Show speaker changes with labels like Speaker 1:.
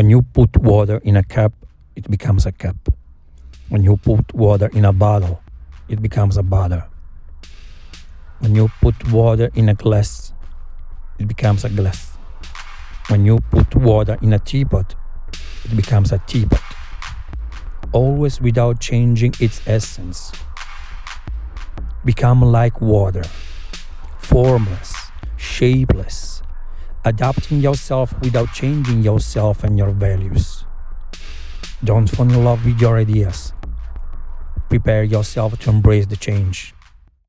Speaker 1: When you put water in a cup, it becomes a cup. When you put water in a bottle, it becomes a bottle. When you put water in a glass, it becomes a glass. When you put water in a teapot, it becomes a teapot. Always without changing its essence. Become like water, formless, shapeless, adapting yourself without changing yourself and your values. Don't fall in love with your ideas. Prepare yourself to embrace the change.